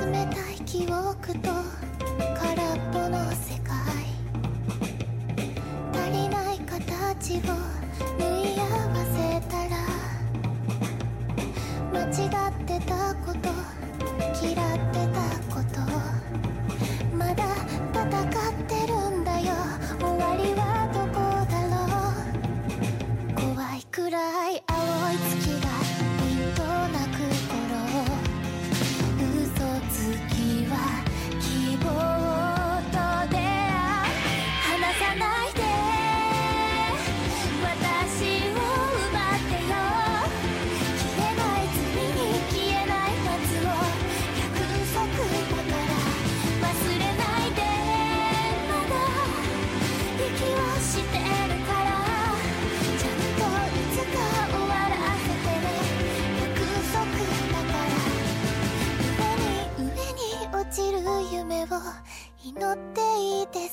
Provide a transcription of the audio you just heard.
冷たい記憶と空っぽの世界。足りない形を縫い合わせたら間違ってたこと散る夢を祈っていいです